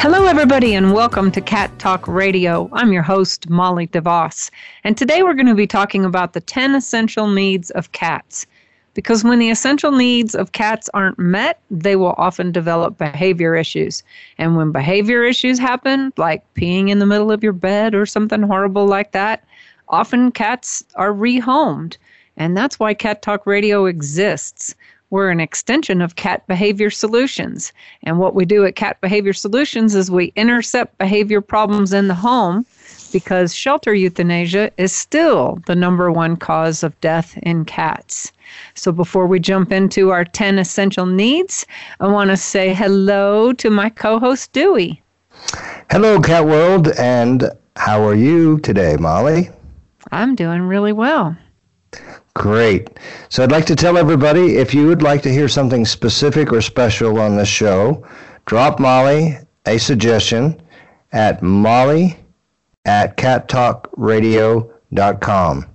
Hello, everybody, and welcome to Cat Talk Radio. I'm your host, Molly DeVoss, and today we're going to be talking about the 10 essential needs of cats. Because when the essential needs of cats aren't met, they will often develop behavior issues. And when behavior issues happen, like peeing in the middle of your bed or something horrible like that, often cats are rehomed. And that's why Cat Talk Radio exists. We're an extension of Cat Behavior Solutions. And what we do at Cat Behavior Solutions is we intercept behavior problems in the home because shelter euthanasia is still the number one cause of death in cats. So before we jump into our 10 essential needs, I want to say hello to my co host, Dewey. Hello, Cat World, and how are you today, Molly? I'm doing really well. Great. So I'd like to tell everybody if you would like to hear something specific or special on this show, drop Molly a suggestion at molly at cattalkradio.com.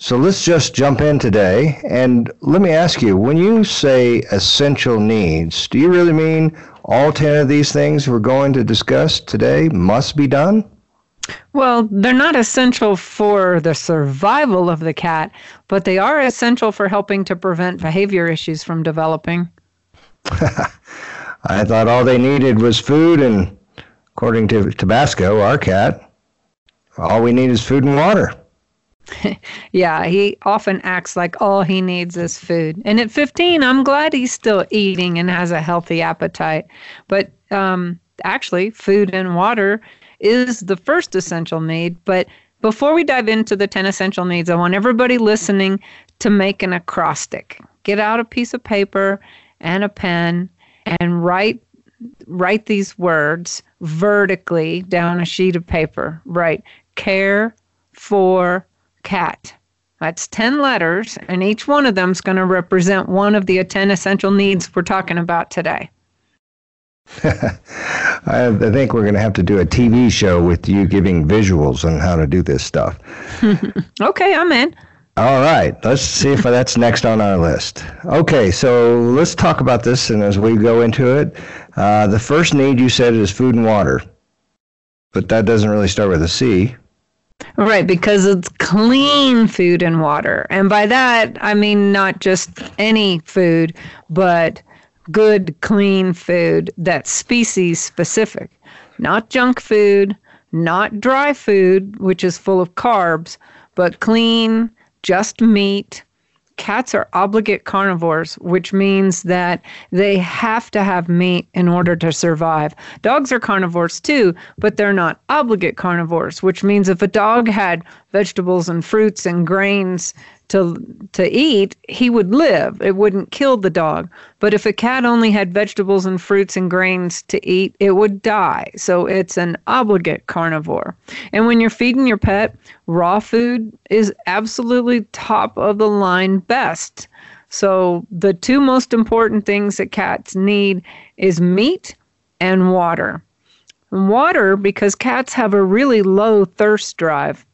So let's just jump in today and let me ask you when you say essential needs, do you really mean all 10 of these things we're going to discuss today must be done? Well, they're not essential for the survival of the cat, but they are essential for helping to prevent behavior issues from developing. I thought all they needed was food, and according to Tabasco, our cat, all we need is food and water. yeah, he often acts like all he needs is food. And at 15, I'm glad he's still eating and has a healthy appetite. But um, actually, food and water is the first essential need. But before we dive into the 10 essential needs, I want everybody listening to make an acrostic. Get out a piece of paper and a pen and write write these words vertically down a sheet of paper. Write care for cat. That's 10 letters, and each one of them is going to represent one of the 10 essential needs we're talking about today. I, think we're going to have to do a TV show with you giving visuals on how to do this stuff. okay, I'm in. All right, let's see if that's next on our list. Okay, so let's talk about this, and as we go into it, uh, the first need you said is food and water, but that doesn't really start with a C. Right, because it's clean food and water. And by that, I mean not just any food, but good, clean food that's species specific, not junk food, not dry food, which is full of carbs, but clean, just meat. Cats are obligate carnivores, which means that they have to have meat in order to survive. Dogs are carnivores too, but they're not obligate carnivores, which means if a dog had vegetables and fruits and grains to to eat, he would live. It wouldn't kill the dog. But if a cat only had vegetables and fruits and grains to eat, it would die. So it's an obligate carnivore. And when you're feeding your pet, raw food is absolutely top of the line best. So the two most important things that cats need is meat and water. Water because cats have a really low thirst drive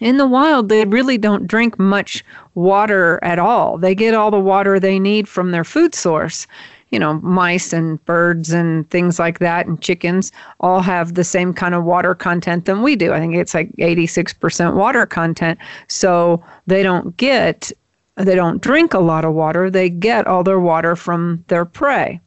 in the wild, they really don't drink much water at all. They get all the water they need from their food source. You know, mice and birds and things like that, and chickens all have the same kind of water content than we do. I think it's like 86% water content. So they don't get, they don't drink a lot of water. They get all their water from their prey.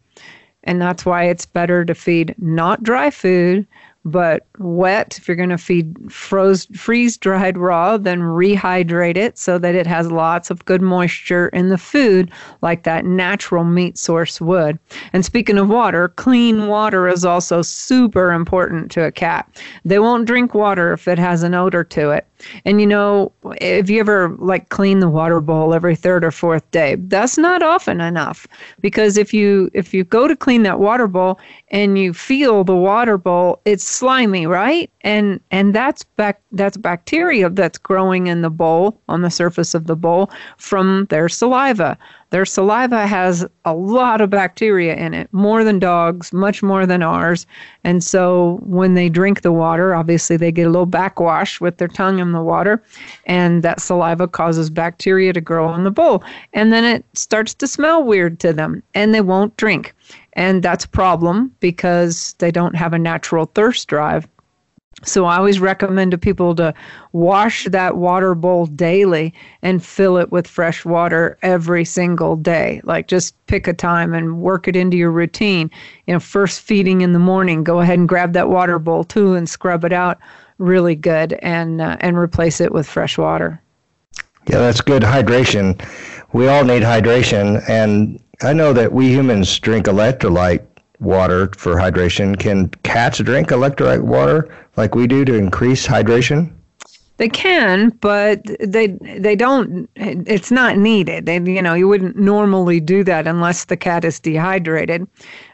And that's why it's better to feed not dry food, but wet, if you're going to feed froze, freeze dried raw, then rehydrate it so that it has lots of good moisture in the food, like that natural meat source would. And speaking of water, clean water is also super important to a cat. They won't drink water if it has an odor to it. And you know, if you ever like clean the water bowl every third or fourth day, that's not often enough because if you if you go to clean that water bowl and you feel the water bowl, it's slimy, right? And and that's back that's bacteria that's growing in the bowl on the surface of the bowl from their saliva. Their saliva has a lot of bacteria in it, more than dogs, much more than ours. And so when they drink the water, obviously they get a little backwash with their tongue in the water, and that saliva causes bacteria to grow in the bowl. And then it starts to smell weird to them, and they won't drink. And that's a problem because they don't have a natural thirst drive. So I always recommend to people to wash that water bowl daily and fill it with fresh water every single day. Like just pick a time and work it into your routine. You know, first feeding in the morning, go ahead and grab that water bowl too and scrub it out really good and uh, and replace it with fresh water. Yeah, that's good hydration. We all need hydration and I know that we humans drink electrolyte water for hydration. Can cats drink electrolyte water like we do to increase hydration? They can, but they they don't. It's not needed. They, you know, you wouldn't normally do that unless the cat is dehydrated.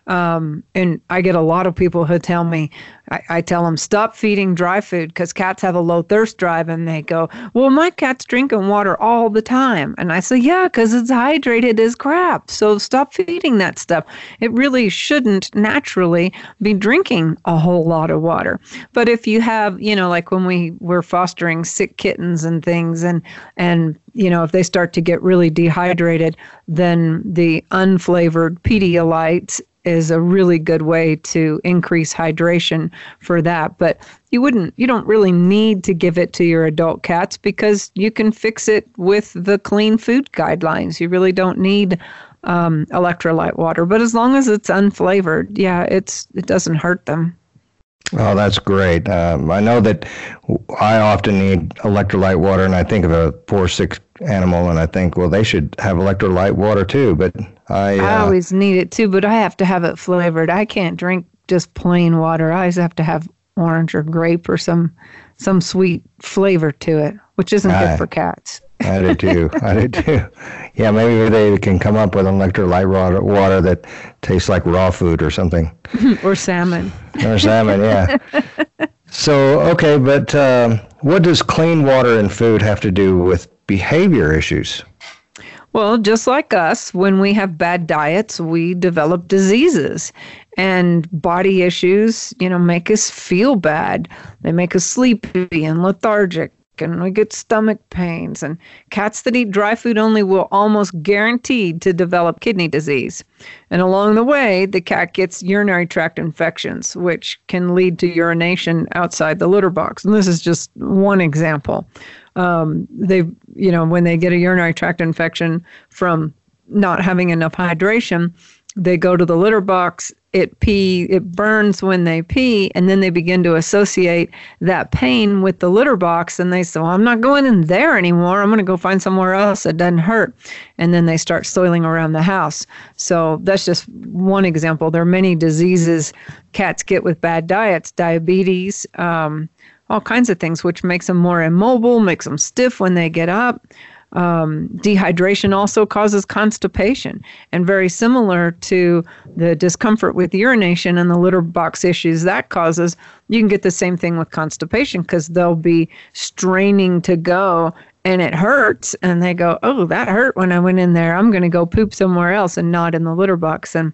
Um, and I get a lot of people who tell me, I, I tell them, stop feeding dry food because cats have a low thirst drive. And they go, well, my cat's drinking water all the time. And I say, yeah, because it's hydrated as crap. So stop feeding that stuff. It really shouldn't naturally be drinking a whole lot of water. But if you have, you know, like when we were fostering sick kittens and things, and, and, you know, if they start to get really dehydrated, then the unflavored Pedialyte is a really good way to increase hydration for that. But you wouldn't, you don't really need to give it to your adult cats because you can fix it with the clean food guidelines. You really don't need um, electrolyte water. But as long as it's unflavored, yeah, it's it doesn't hurt them. Oh, that's great. Um, I know that I often need electrolyte water, and I think of a poor sick animal, and I think, well, they should have electrolyte water too. But I, uh, I always need it too, but I have to have it flavored. I can't drink just plain water. I always have to have orange or grape or some some sweet flavor to it, which isn't I, good for cats. I do too. I do too. Yeah, maybe they can come up with an electrolyte water, water that tastes like raw food or something. or salmon. Or salmon, yeah. so, okay, but um, what does clean water and food have to do with behavior issues? Well, just like us, when we have bad diets, we develop diseases. And body issues, you know, make us feel bad. They make us sleepy and lethargic and we get stomach pains. And cats that eat dry food only will almost guaranteed to develop kidney disease. And along the way, the cat gets urinary tract infections, which can lead to urination outside the litter box. And this is just one example um, they, you know, when they get a urinary tract infection from not having enough hydration, they go to the litter box. It pee, it burns when they pee, and then they begin to associate that pain with the litter box. And they say, "Well, I'm not going in there anymore. I'm going to go find somewhere else that doesn't hurt." And then they start soiling around the house. So that's just one example. There are many diseases cats get with bad diets, diabetes. Um, all kinds of things, which makes them more immobile, makes them stiff when they get up. Um, dehydration also causes constipation, and very similar to the discomfort with urination and the litter box issues that causes, you can get the same thing with constipation because they'll be straining to go and it hurts, and they go, Oh, that hurt when I went in there. I'm going to go poop somewhere else and not in the litter box. And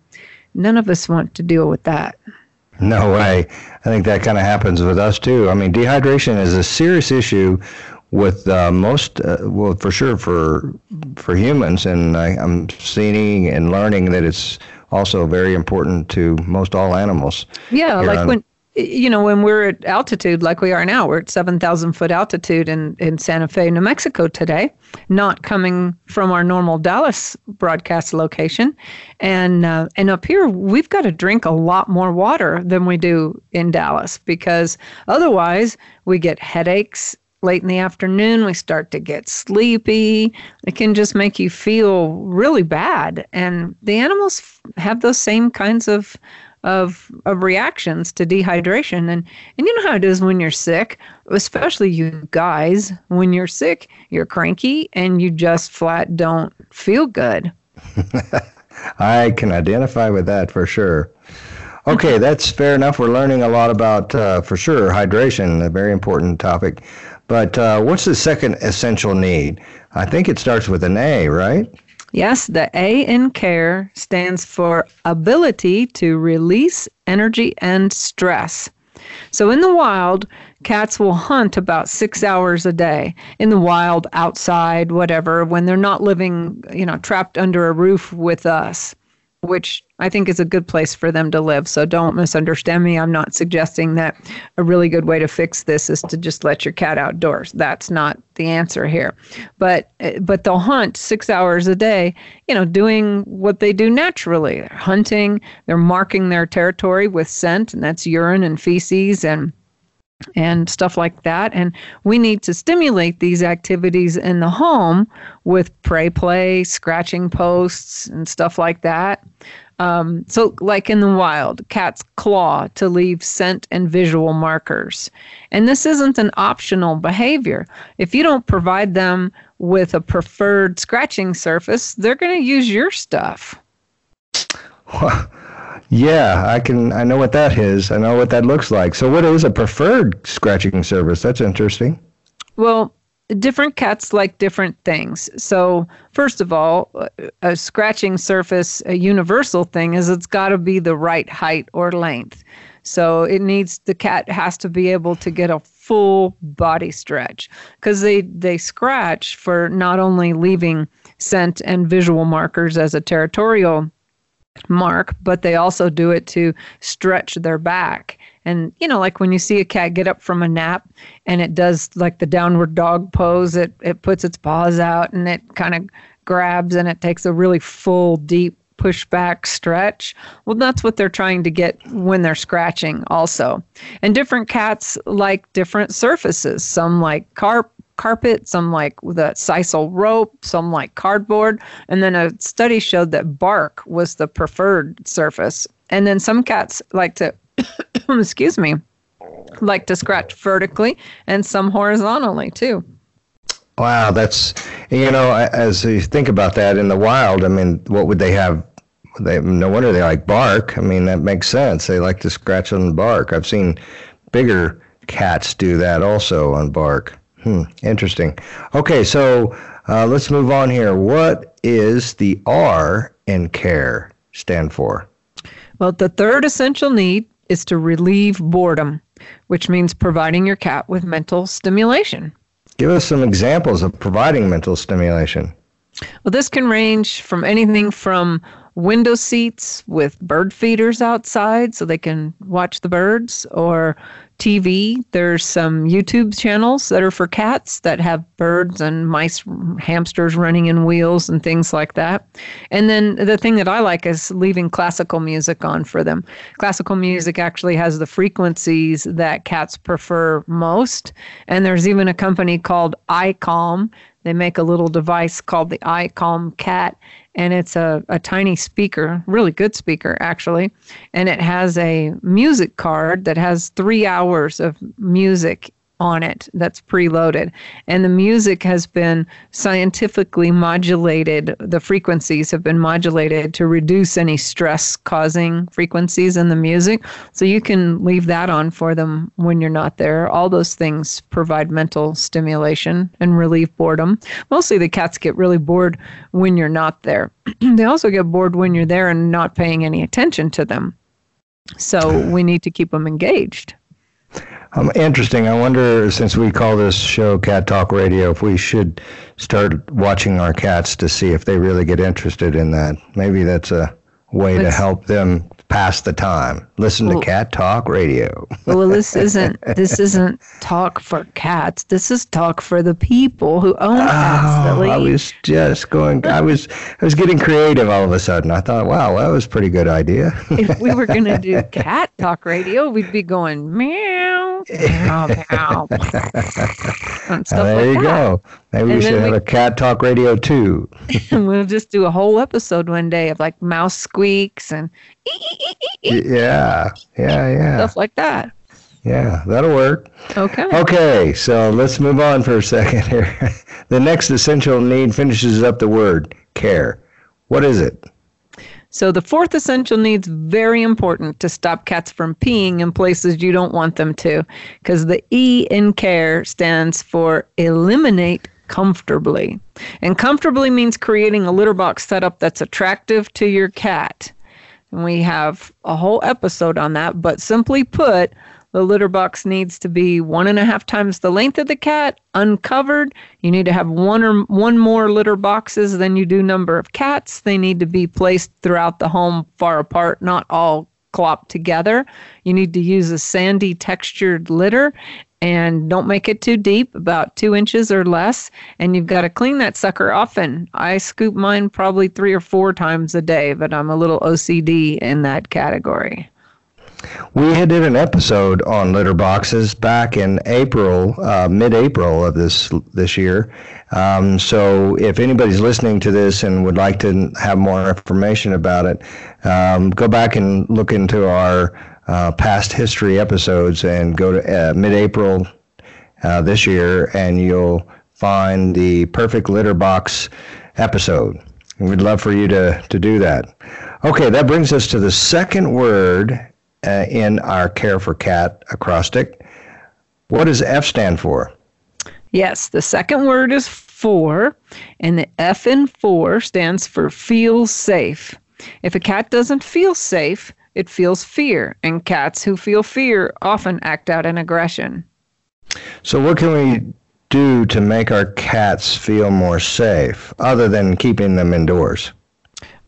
none of us want to deal with that. No way. I think that kind of happens with us too. I mean, dehydration is a serious issue with uh, most, uh, well, for sure for for humans, and I, I'm seeing and learning that it's also very important to most all animals. Yeah, like on, when you know, when we're at altitude like we are now, we're at 7,000 foot altitude in, in Santa Fe, New Mexico today, not coming from our normal Dallas broadcast location. And, uh, and up here, we've got to drink a lot more water than we do in Dallas because otherwise we get headaches late in the afternoon. We start to get sleepy. It can just make you feel really bad. And the animals have those same kinds of of of reactions to dehydration. And and you know how it is when you're sick especially you guys. When you're sick you're cranky and you just flat don't feel good. I can identify with that for sure. Okay that's fair enough. We're learning a lot about uh, for sure hydration a very important topic. But uh, what's the second essential need? I think it starts with an a right Yes, the A in care stands for ability to release energy and stress. So in the wild, cats will hunt about six hours a day in the wild, outside, whatever, when they're not living, you know, trapped under a roof with us which I think is a good place for them to live. So don't misunderstand me. I'm not suggesting that a really good way to fix this is to just let your cat outdoors. That's not the answer here. But but they'll hunt 6 hours a day, you know, doing what they do naturally. They're hunting, they're marking their territory with scent and that's urine and feces and and stuff like that. And we need to stimulate these activities in the home with prey play, scratching posts, and stuff like that. Um, so, like in the wild, cats claw to leave scent and visual markers. And this isn't an optional behavior. If you don't provide them with a preferred scratching surface, they're going to use your stuff. Yeah, I can. I know what that is. I know what that looks like. So, what is a preferred scratching service? That's interesting. Well, different cats like different things. So, first of all, a scratching surface, a universal thing, is it's got to be the right height or length. So it needs the cat has to be able to get a full body stretch because they they scratch for not only leaving scent and visual markers as a territorial mark, but they also do it to stretch their back. And you know, like when you see a cat get up from a nap and it does like the downward dog pose, it it puts its paws out and it kind of grabs and it takes a really full deep push back stretch. Well, that's what they're trying to get when they're scratching also. And different cats like different surfaces. Some like carp carpet, some like the sisal rope, some like cardboard. And then a study showed that bark was the preferred surface. And then some cats like to, excuse me, like to scratch vertically and some horizontally too. Wow, that's you know, as you think about that in the wild, I mean, what would they have? They no wonder they like bark. I mean, that makes sense. They like to scratch on bark. I've seen bigger cats do that also on bark. Hmm, interesting. Okay, so uh, let's move on here. What is the R in care stand for? Well, the third essential need is to relieve boredom, which means providing your cat with mental stimulation. Give us some examples of providing mental stimulation. Well, this can range from anything from window seats with bird feeders outside so they can watch the birds, or TV. There's some YouTube channels that are for cats that have birds and mice, hamsters running in wheels and things like that. And then the thing that I like is leaving classical music on for them. Classical music actually has the frequencies that cats prefer most. And there's even a company called iCalm. They make a little device called the iCalm Cat, and it's a, a tiny speaker, really good speaker actually, and it has a music card that has three hours of music on it that's preloaded. And the music has been scientifically modulated, the frequencies have been modulated to reduce any stress causing frequencies in the music. So you can leave that on for them when you're not there. All those things provide mental stimulation and relieve boredom. Mostly the cats get really bored when you're not there. they also get bored when you're there and not paying any attention to them. So we need to keep them engaged. Um, interesting. I wonder, since we call this show Cat Talk Radio, if we should start watching our cats to see if they really get interested in that. Maybe that's a way to help them pass the time. Listen to Cat Talk Radio. well, this isn't this isn't talk for cats. This is talk for the people who own cats. Oh, I was just going. I was I was getting creative all of a sudden. I thought, wow, that was a pretty good idea. if we were going to do cat talk radio, we'd be going meow, meow, meow. and stuff there you go. Maybe and we should have we, a cat talk radio too. we'll just do a whole episode one day of like mouse squeaks and yeah, yeah, yeah, stuff like that. Yeah, that'll work. Okay. Okay, so let's move on for a second here. the next essential need finishes up the word care. What is it? So the fourth essential need's very important to stop cats from peeing in places you don't want them to, because the E in care stands for eliminate comfortably. And comfortably means creating a litter box setup that's attractive to your cat. And we have a whole episode on that, but simply put, the litter box needs to be one and a half times the length of the cat, uncovered. You need to have one or one more litter boxes than you do number of cats. They need to be placed throughout the home far apart, not all clopped together. You need to use a sandy textured litter and don't make it too deep, about two inches or less. And you've got to clean that sucker often. I scoop mine probably three or four times a day, but I'm a little OCD in that category. We had did an episode on litter boxes back in April, uh, mid-April of this this year. Um, so if anybody's listening to this and would like to have more information about it, um, go back and look into our uh, past history episodes and go to uh, mid-April uh, this year, and you'll find the perfect litter box episode. And we'd love for you to to do that. Okay, that brings us to the second word uh, in our Care for Cat acrostic. What does F stand for? Yes, the second word is for, and the F in for stands for feel safe. If a cat doesn't feel safe, it feels fear, and cats who feel fear often act out in aggression. So, what can we do to make our cats feel more safe other than keeping them indoors?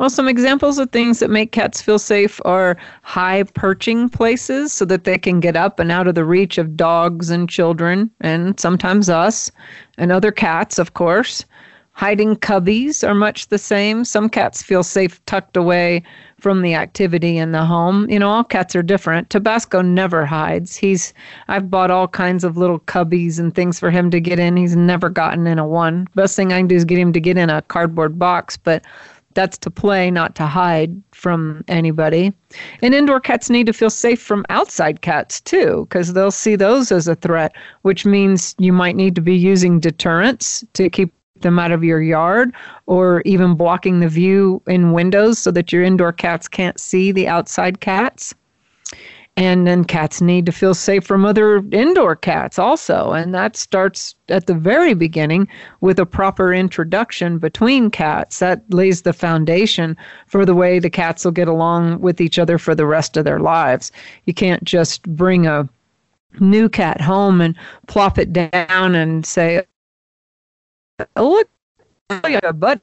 Well, some examples of things that make cats feel safe are high perching places so that they can get up and out of the reach of dogs and children, and sometimes us, and other cats, of course. Hiding cubbies are much the same. Some cats feel safe tucked away from the activity in the home. You know, all cats are different. Tabasco never hides. He's I've bought all kinds of little cubbies and things for him to get in. He's never gotten in a one. Best thing I can do is get him to get in a cardboard box, but that's to play, not to hide from anybody. And indoor cats need to feel safe from outside cats too, because they'll see those as a threat, which means you might need to be using deterrents to keep them out of your yard or even blocking the view in windows so that your indoor cats can't see the outside cats. And then cats need to feel safe from other indoor cats also. And that starts at the very beginning with a proper introduction between cats. That lays the foundation for the way the cats will get along with each other for the rest of their lives. You can't just bring a new cat home and plop it down and say, oh, look, a butt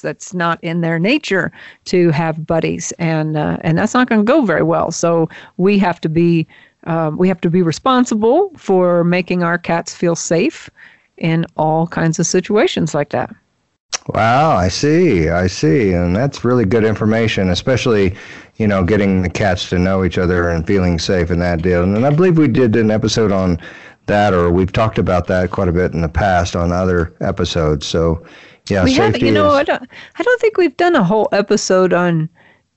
that's not in their nature to have buddies, and uh, and that's not going to go very well. So we have to be um, we have to be responsible for making our cats feel safe in all kinds of situations like that. Wow, I see, I see, and that's really good information, especially you know getting the cats to know each other and feeling safe in that deal. And I believe we did an episode on that, or we've talked about that quite a bit in the past on other episodes. So yeah, we have. You know, is... I don't. I don't think we've done a whole episode on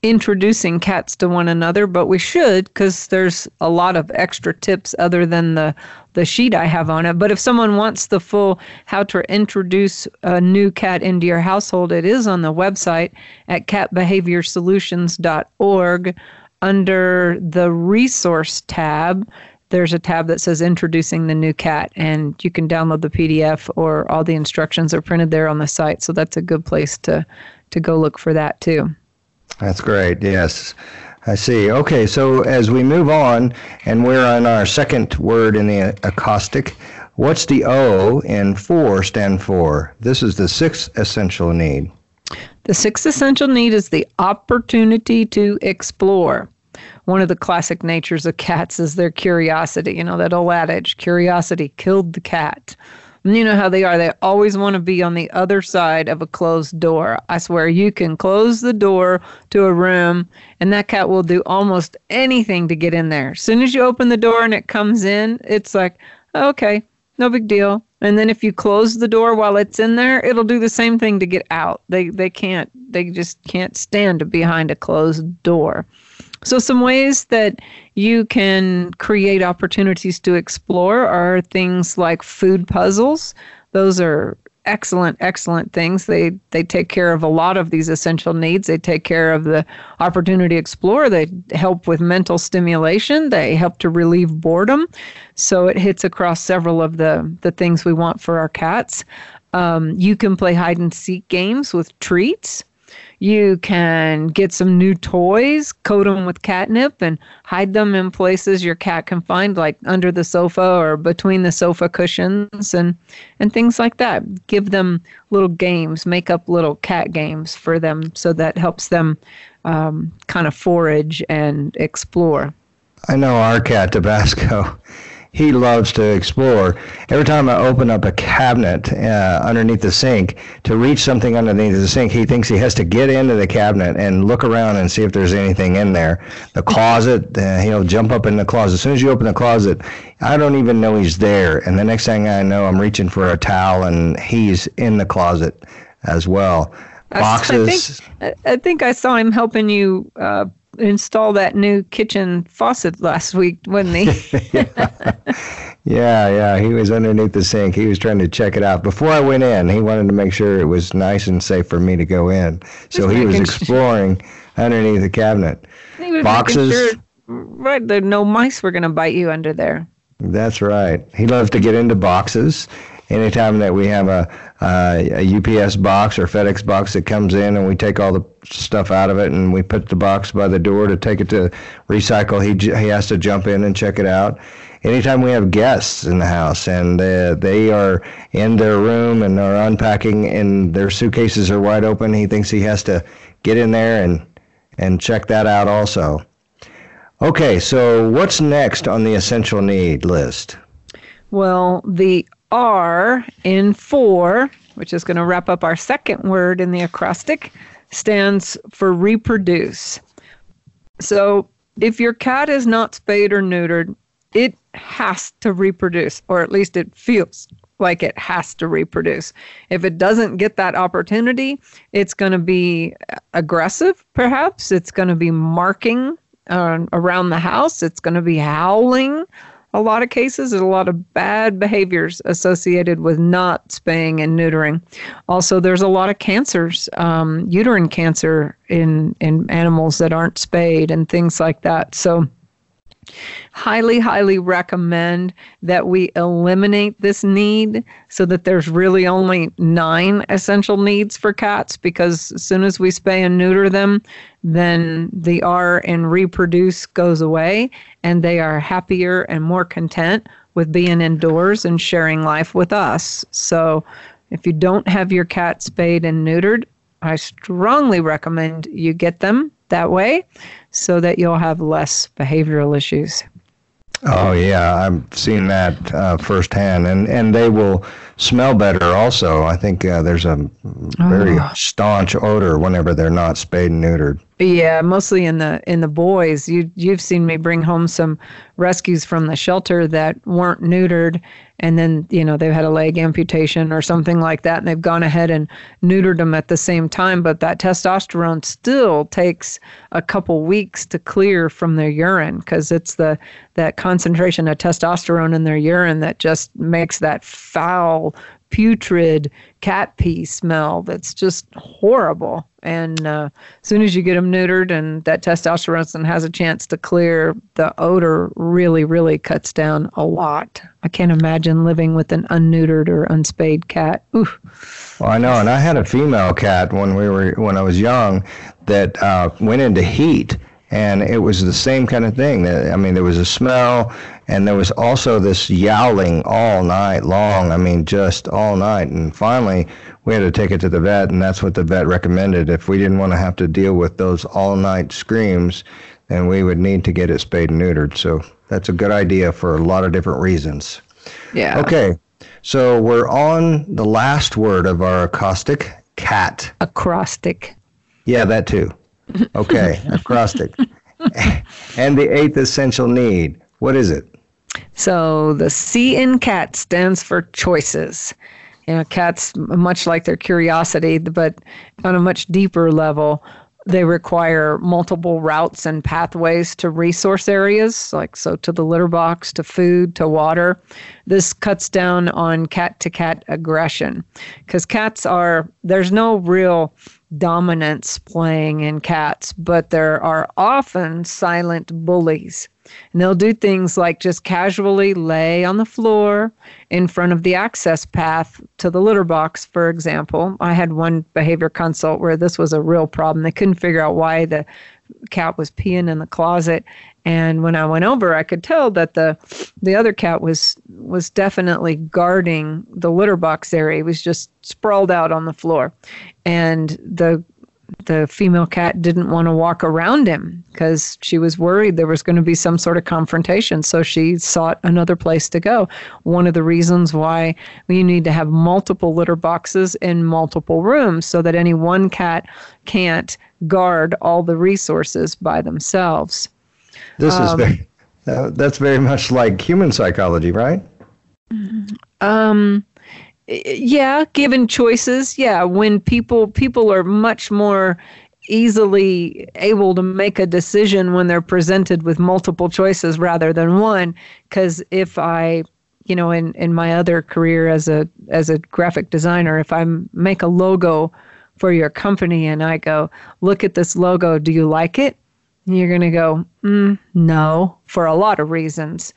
introducing cats to one another, but we should because there's a lot of extra tips other than the the sheet I have on it. But if someone wants the full how to introduce a new cat into your household, it is on the website at catbehaviorsolutions.org under the resource tab there's a tab that says introducing the new cat and you can download the pdf or all the instructions are printed there on the site so that's a good place to to go look for that too. That's great yes. I see. Okay so as we move on and we're on our second word in the acrostic what's the o in for stand for? This is the sixth essential need. The sixth essential need is the opportunity to explore one of the classic natures of cats is their curiosity. You know, that old adage, curiosity killed the cat. And you know how they are. They always want to be on the other side of a closed door. I swear you can close the door to a room and that cat will do almost anything to get in there. As soon as you open the door and it comes in, it's like, okay, no big deal. And then if you close the door while it's in there, it'll do the same thing to get out. They they can't they just can't stand behind a closed door. So some ways that you can create opportunities to explore are things like food puzzles. Those are excellent excellent things. They they take care of a lot of these essential needs. They take care of the opportunity to explore they help with mental stimulation. They help to relieve boredom. So it hits across several of the the things we want for our cats. Um, you can play hide and seek games with treats you can get some new toys, coat them with catnip, and hide them in places your cat can find, like under the sofa or between the sofa cushions, and and things like that. Give them little games, make up little cat games for them, so that helps them um, kind of forage and explore. I know our cat Tabasco he loves to explore. Every time I open up a cabinet uh, underneath the sink to reach something underneath the sink, he thinks he has to get into the cabinet and look around and see if there's anything in there. The closet, uh, he'll jump up in the closet. As soon as you open the closet, I don't even know he's there. And the next thing I know, I'm reaching for a towel and he's in the closet as well. Boxes. I think, I, think I saw him helping you uh, install that new kitchen faucet last week, wasn't he? yeah. yeah, yeah. He was underneath the sink. He was trying to check it out. Before I went in, he wanted to make sure it was nice and safe for me to go in. So he was exploring sure. underneath the cabinet. Boxes. Sure, right, there no mice were going to bite you under there. That's right. He loves to get into boxes anytime that we have a, a UPS box or FedEx box that comes in and we take all the stuff out of it and we put the box by the door to take it to recycle, he, he has to jump in and check it out. Anytime we have guests in the house and uh, they are in their room and are unpacking and their suitcases are wide open, he thinks he has to get in there and, and check that out also. Okay, so what's next on the essential need list? Well, the R in for, which is going to wrap up our second word in the acrostic, stands for reproduce. So if your cat is not spayed or neutered, it has to reproduce, or at least it feels like it has to reproduce. If it doesn't get that opportunity, it's going to be aggressive, perhaps. It's going to be marking uh, around the house. It's going to be howling a lot of cases. There's a lot of bad behaviors associated with not spaying and neutering. Also, there's a lot of cancers, um, uterine cancer in in animals that aren't spayed and things like that. So highly, highly recommend that we eliminate this need so that there's really only nine essential needs for cats because as soon as we spay and neuter them, then the R in reproduce goes away and they are happier and more content with being indoors and sharing life with us. So if you don't have your cat spayed and neutered, I strongly recommend you get them that way so that you'll have less behavioral issues. Oh yeah, I've seen that uh, firsthand, and and they will smell better. Also, I think uh, there's a very oh. staunch odor whenever they're not spayed and neutered. Yeah, mostly in the in the boys. You you've seen me bring home some rescues from the shelter that weren't neutered, and then you know they've had a leg amputation or something like that, and they've gone ahead and neutered them at the same time. But that testosterone still takes a couple weeks to clear from their urine because it's the that concentration of testosterone in their urine that just makes that foul putrid cat pee smell that's just horrible. And uh, as soon as you get them neutered and that testosterone has a chance to clear, the odor really, really cuts down a lot. I can't imagine living with an unneutered or unspayed cat. Ooh. Well, I know, and I had a female cat when we were when I was young that uh, went into heat and it was the same kind of thing. I mean, there was a smell, and there was also this yowling all night long. I mean, just all night. And finally, we had to take it to the vet, and that's what the vet recommended. If we didn't want to have to deal with those all night screams, and we would need to get it spayed and neutered. So that's a good idea for a lot of different reasons. Yeah. Okay, so we're on the last word of our acrostic cat. Acrostic. Yeah, that too. Okay, I've crossed it. and the eighth essential need. What is it? So the C in cat stands for choices. You know, cats, much like their curiosity, but on a much deeper level, they require multiple routes and pathways to resource areas, like so to the litter box, to food, to water. This cuts down on cat to cat aggression because cats are, there's no real dominance playing in cats, but there are often silent bullies. And they'll do things like just casually lay on the floor in front of the access path to the litter box, for example. I had one behavior consult where this was a real problem. They couldn't figure out why the cat was peeing in the closet. And when I went over, I could tell that the the other cat was was definitely guarding the litter box area. He was just sprawled out on the floor. And the the female cat didn't want to walk around him because she was worried there was going to be some sort of confrontation. So she sought another place to go. One of the reasons why you need to have multiple litter boxes in multiple rooms so that any one cat can't guard all the resources by themselves. This um, is very, uh, that's very much like human psychology, right? Um, yeah given choices. Yeah when people people are much more easily able to make a decision when they're presented with multiple choices rather than one. Because if i you know in in my other career as a as a graphic designer if i make a logo for your company and i go look at this logo do you like it? You're going to go mm, no for a lot of reasons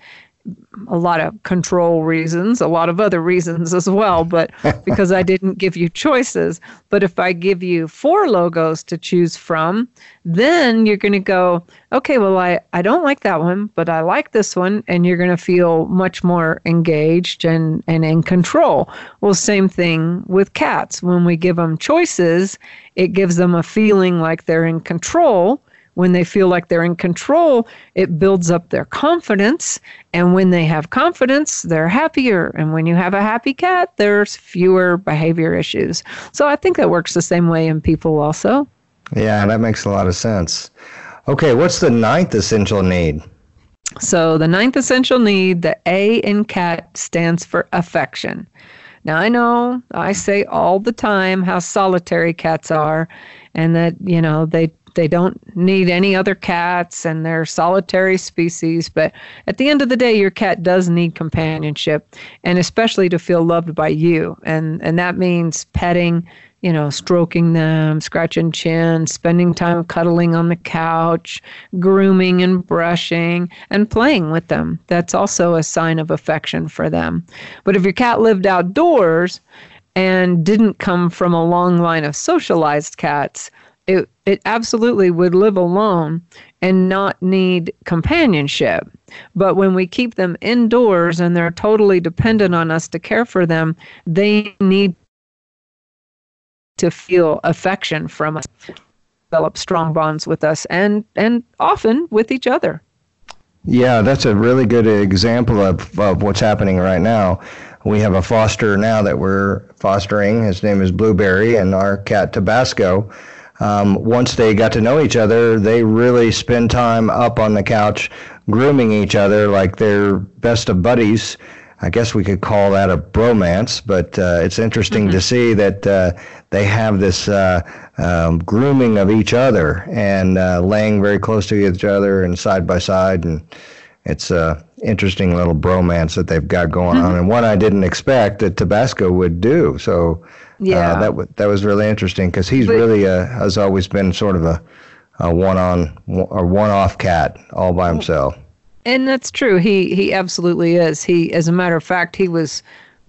a lot of control reasons, a lot of other reasons as well, but because I didn't give you choices. But if I give you four logos to choose from, then you're going to go, okay, well, I, I don't like that one, but I like this one. And you're going to feel much more engaged and, and in control. Well, same thing with cats. When we give them choices, it gives them a feeling like they're in control when they feel like they're in control, it builds up their confidence. And when they have confidence, they're happier. And when you have a happy cat, there's fewer behavior issues. So I think that works the same way in people also. Yeah, that makes a lot of sense. Okay, what's the ninth essential need? So the ninth essential need, the A in cat, stands for affection. Now I know I say all the time how solitary cats are and that, you know, they they don't need any other cats and they're solitary species. But at the end of the day, your cat does need companionship and especially to feel loved by you. And, and that means petting, you know, stroking them, scratching chin, spending time cuddling on the couch, grooming and brushing, and playing with them. That's also a sign of affection for them. But if your cat lived outdoors and didn't come from a long line of socialized cats, it it absolutely would live alone and not need companionship. But when we keep them indoors and they're totally dependent on us to care for them, they need to feel affection from us, develop strong bonds with us and and often with each other. Yeah, that's a really good example of, of what's happening right now. We have a foster now that we're fostering. His name is Blueberry, and our cat Tabasco um, once they got to know each other, they really spend time up on the couch grooming each other like they're best of buddies. I guess we could call that a bromance, but uh, it's interesting mm-hmm. to see that uh, they have this uh, um, grooming of each other and uh, laying very close to each other and side by side, and it's a interesting little bromance that they've got going mm-hmm. on, and one I didn't expect that Tabasco would do. So yeah, uh, that w- that was really interesting because he's but, really uh, has always been sort of a, a one on or one off cat all by himself. And that's true. He he absolutely is. He, as a matter of fact, he was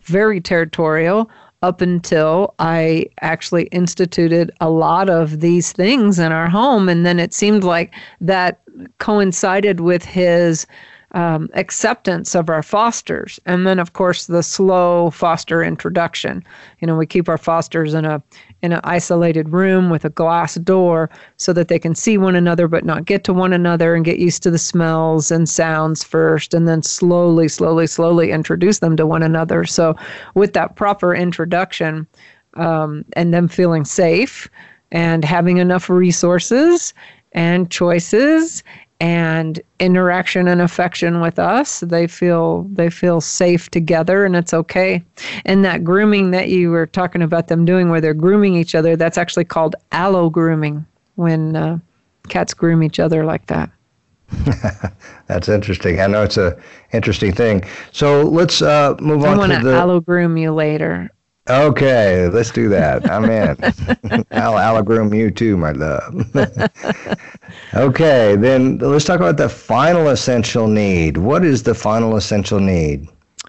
very territorial up until I actually instituted a lot of these things in our home, and then it seemed like that coincided with his um, acceptance of our fosters, and then of course the slow foster introduction. You know, we keep our fosters in a in an isolated room with a glass door so that they can see one another but not get to one another and get used to the smells and sounds first, and then slowly, slowly, slowly introduce them to one another. So, with that proper introduction, um, and them feeling safe and having enough resources and choices and interaction and affection with us. They feel they feel safe together and it's okay. And that grooming that you were talking about them doing where they're grooming each other that's actually called allo grooming when uh, cats groom each other like that. That's interesting. I know it's a interesting thing. So let's uh, move on to the allo groom you later Okay, let's do that. I'm in. I'll, I'll groom you too, my love. okay, then let's talk about the final essential need. What is the final essential need?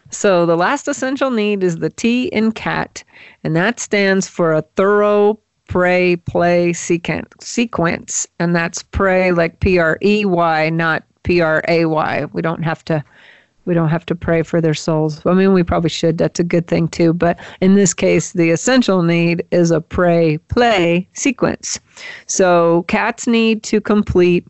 So, the last essential need is the T in CAT, and that stands for a thorough prey play sequence. sequence. And that's prey like P R E Y, not P R A Y. We don't have to we don't have to pray for their souls. I mean, we probably should. That's a good thing too. But in this case, the essential need is a prey play sequence. So cats need to complete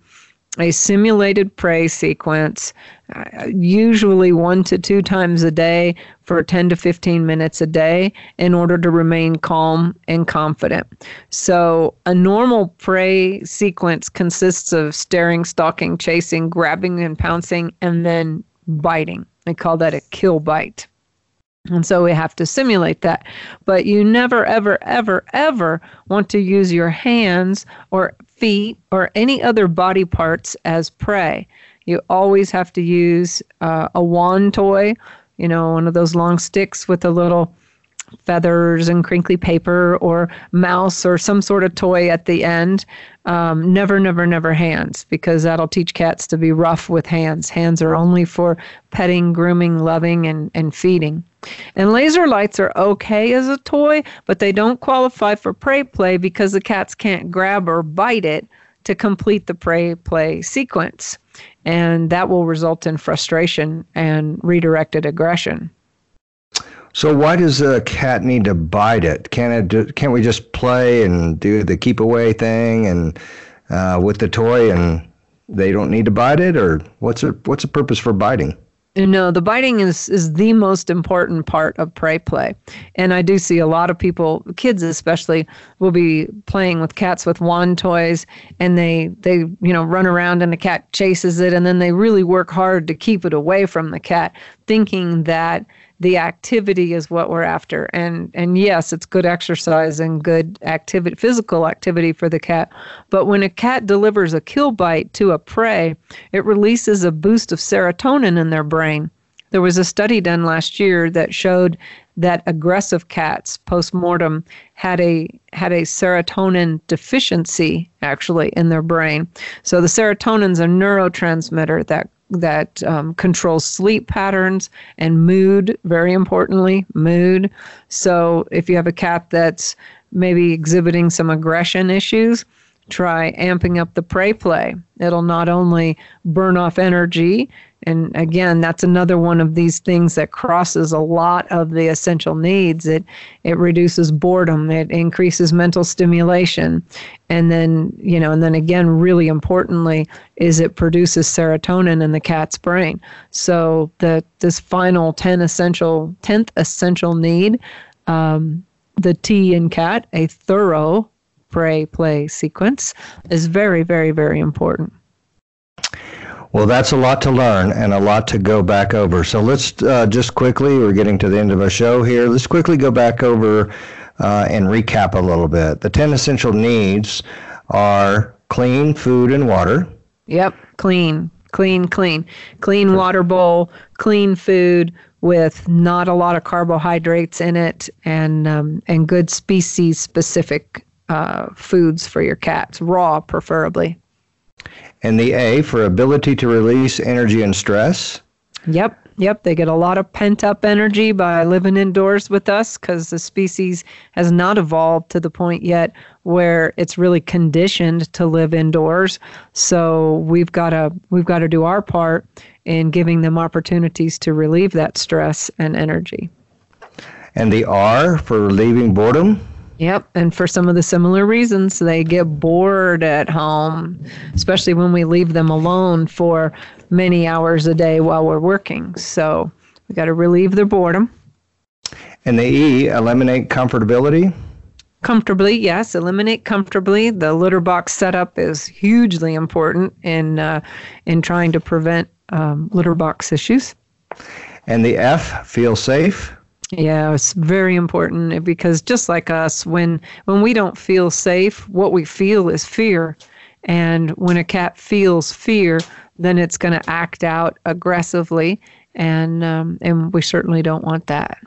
a simulated prey sequence, uh, usually one to two times a day for 10 to 15 minutes a day in order to remain calm and confident. So, a normal prey sequence consists of staring, stalking, chasing, grabbing, and pouncing, and then biting. They call that a kill bite. And so we have to simulate that. But you never, ever, ever, ever want to use your hands or feet or any other body parts as prey. You always have to use uh, a wand toy, you know, one of those long sticks with a little feathers and crinkly paper or mouse or some sort of toy at the end. Um, never, never, never hands because that'll teach cats to be rough with hands. Hands are only for petting, grooming, loving, and, and feeding. And laser lights are okay as a toy, but they don't qualify for prey play because the cats can't grab or bite it to complete the prey play sequence. And that will result in frustration and redirected aggression. So why does a cat need to bite it? Can it? Can't we just play and do the keep away thing and uh, with the toy, and they don't need to bite it, or what's a, what's the purpose for biting? No, the biting is is the most important part of prey play, and I do see a lot of people, kids especially, will be playing with cats with wand toys, and they they you know run around and the cat chases it, and then they really work hard to keep it away from the cat, thinking that the activity is what we're after. And and yes, it's good exercise and good activity, physical activity for the cat. But when a cat delivers a kill bite to a prey, it releases a boost of serotonin in their brain. There was a study done last year that showed that aggressive cats post-mortem had a had a serotonin deficiency actually in their brain. So the serotonin's a neurotransmitter that that um, controls sleep patterns and mood, very importantly, mood. So if you have a cat that's maybe exhibiting some aggression issues, try amping up the prey play. It'll not only burn off energy, and again, that's another one of these things that crosses a lot of the essential needs. It it reduces boredom, it increases mental stimulation, and then you know, and then again, really importantly, is it produces serotonin in the cat's brain. So the this final ten essential tenth essential need, um, the T in cat, a thorough prey play sequence, is very very very important. Well, that's a lot to learn and a lot to go back over. So let's uh, just quickly, we're getting to the end of our show here. Let's quickly go back over uh, and recap a little bit. The 10 essential needs are clean food and water. Yep, clean, clean, clean. Clean water bowl, clean food with not a lot of carbohydrates in it, and, um, and good species specific uh, foods for your cats, raw preferably and the A for ability to release energy and stress. Yep. Yep, they get a lot of pent up energy by living indoors with us because the species has not evolved to the point yet where it's really conditioned to live indoors. So we've got to we've got to do our part in giving them opportunities to relieve that stress and energy. And the R for relieving boredom. Yep, and for some of the similar reasons, they get bored at home, especially when we leave them alone for many hours a day while we're working. So we got to relieve their boredom. And the E, eliminate comfortability. Comfortably, yes, eliminate comfortably. The litter box setup is hugely important in uh, in trying to prevent um, litter box issues. And the F, feel safe. Yeah, it's very important because just like us, when when we don't feel safe, what we feel is fear. And when a cat feels fear, then it's going to act out aggressively, and um, and we certainly don't want that.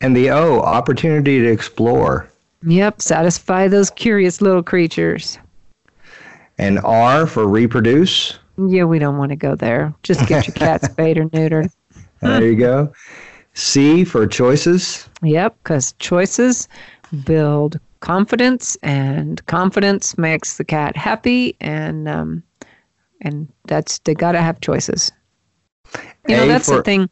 And the O, opportunity to explore. Yep, satisfy those curious little creatures. And R for reproduce. Yeah, we don't want to go there. Just get your cat spayed or neutered. There you go. C for choices. Yep, because choices build confidence, and confidence makes the cat happy, and um, and that's they got to have choices. You know, A that's for- the thing.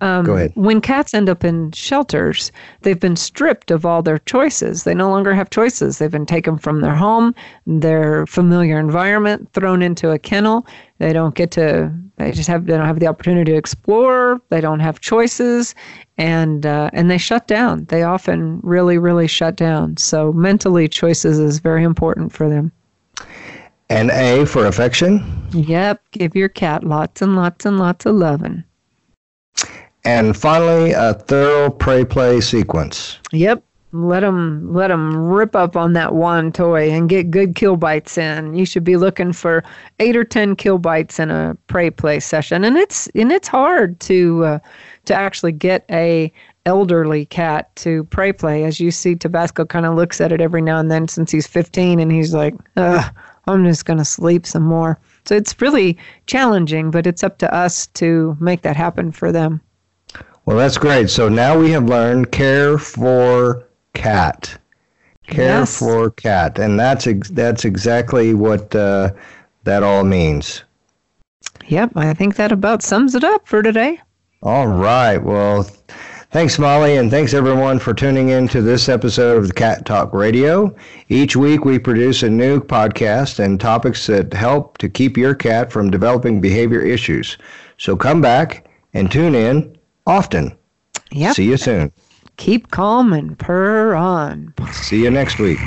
Um, Go ahead. When cats end up in shelters, they've been stripped of all their choices. They no longer have choices. They've been taken from their home, their familiar environment, thrown into a kennel. They don't get to. They just have. They don't have the opportunity to explore. They don't have choices, and uh, and they shut down. They often really, really shut down. So mentally, choices is very important for them. And A for affection. Yep, give your cat lots and lots and lots of loving. And finally, a thorough prey play sequence. Yep. Let them let them rip up on that one toy and get good kill bites in. You should be looking for eight or ten kill bites in a prey play session, and it's and it's hard to uh, to actually get a elderly cat to prey play. As you see, Tabasco kind of looks at it every now and then since he's 15, and he's like, "I'm just gonna sleep some more." So it's really challenging, but it's up to us to make that happen for them. Well, that's great. So now we have learned care for cat. Care Yes. for cat, and that's ex- that's exactly what uh, that all means. Yep, I think that about sums it up for today. All right. Well, thanks, Molly, and thanks everyone for tuning in to this episode of the Cat Talk Radio. Each week we produce a new podcast and topics that help to keep your cat from developing behavior issues. So come back and tune in often. Yep. See you soon. Keep calm and purr on. See you next week.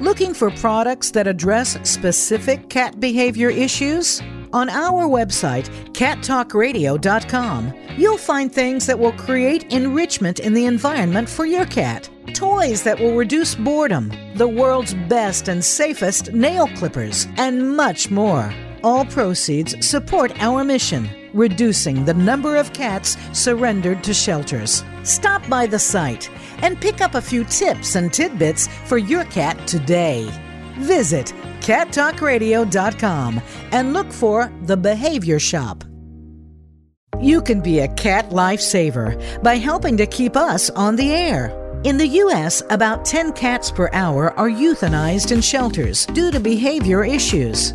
Looking for products that address specific cat behavior issues? On our website, cattalkradio.com, you'll find things that will create enrichment in the environment for your cat. Toys that will reduce boredom, the world's best and safest nail clippers, and much more. All proceeds support our mission, reducing the number of cats surrendered to shelters. Stop by the site and pick up a few tips and tidbits for your cat today. Visit cattalkradio.com and look for the Behavior Shop. You can be a cat lifesaver by helping to keep us on the air. In the U.S., about 10 cats per hour are euthanized in shelters due to behavior issues.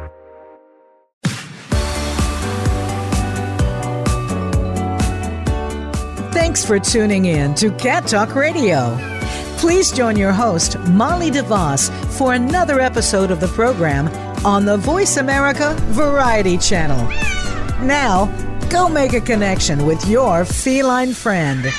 Thanks for tuning in to Cat Talk Radio. Please join your host, Molly DeVoss, for another episode of the program on the Voice America Variety Channel. Now, go make a connection with your feline friend.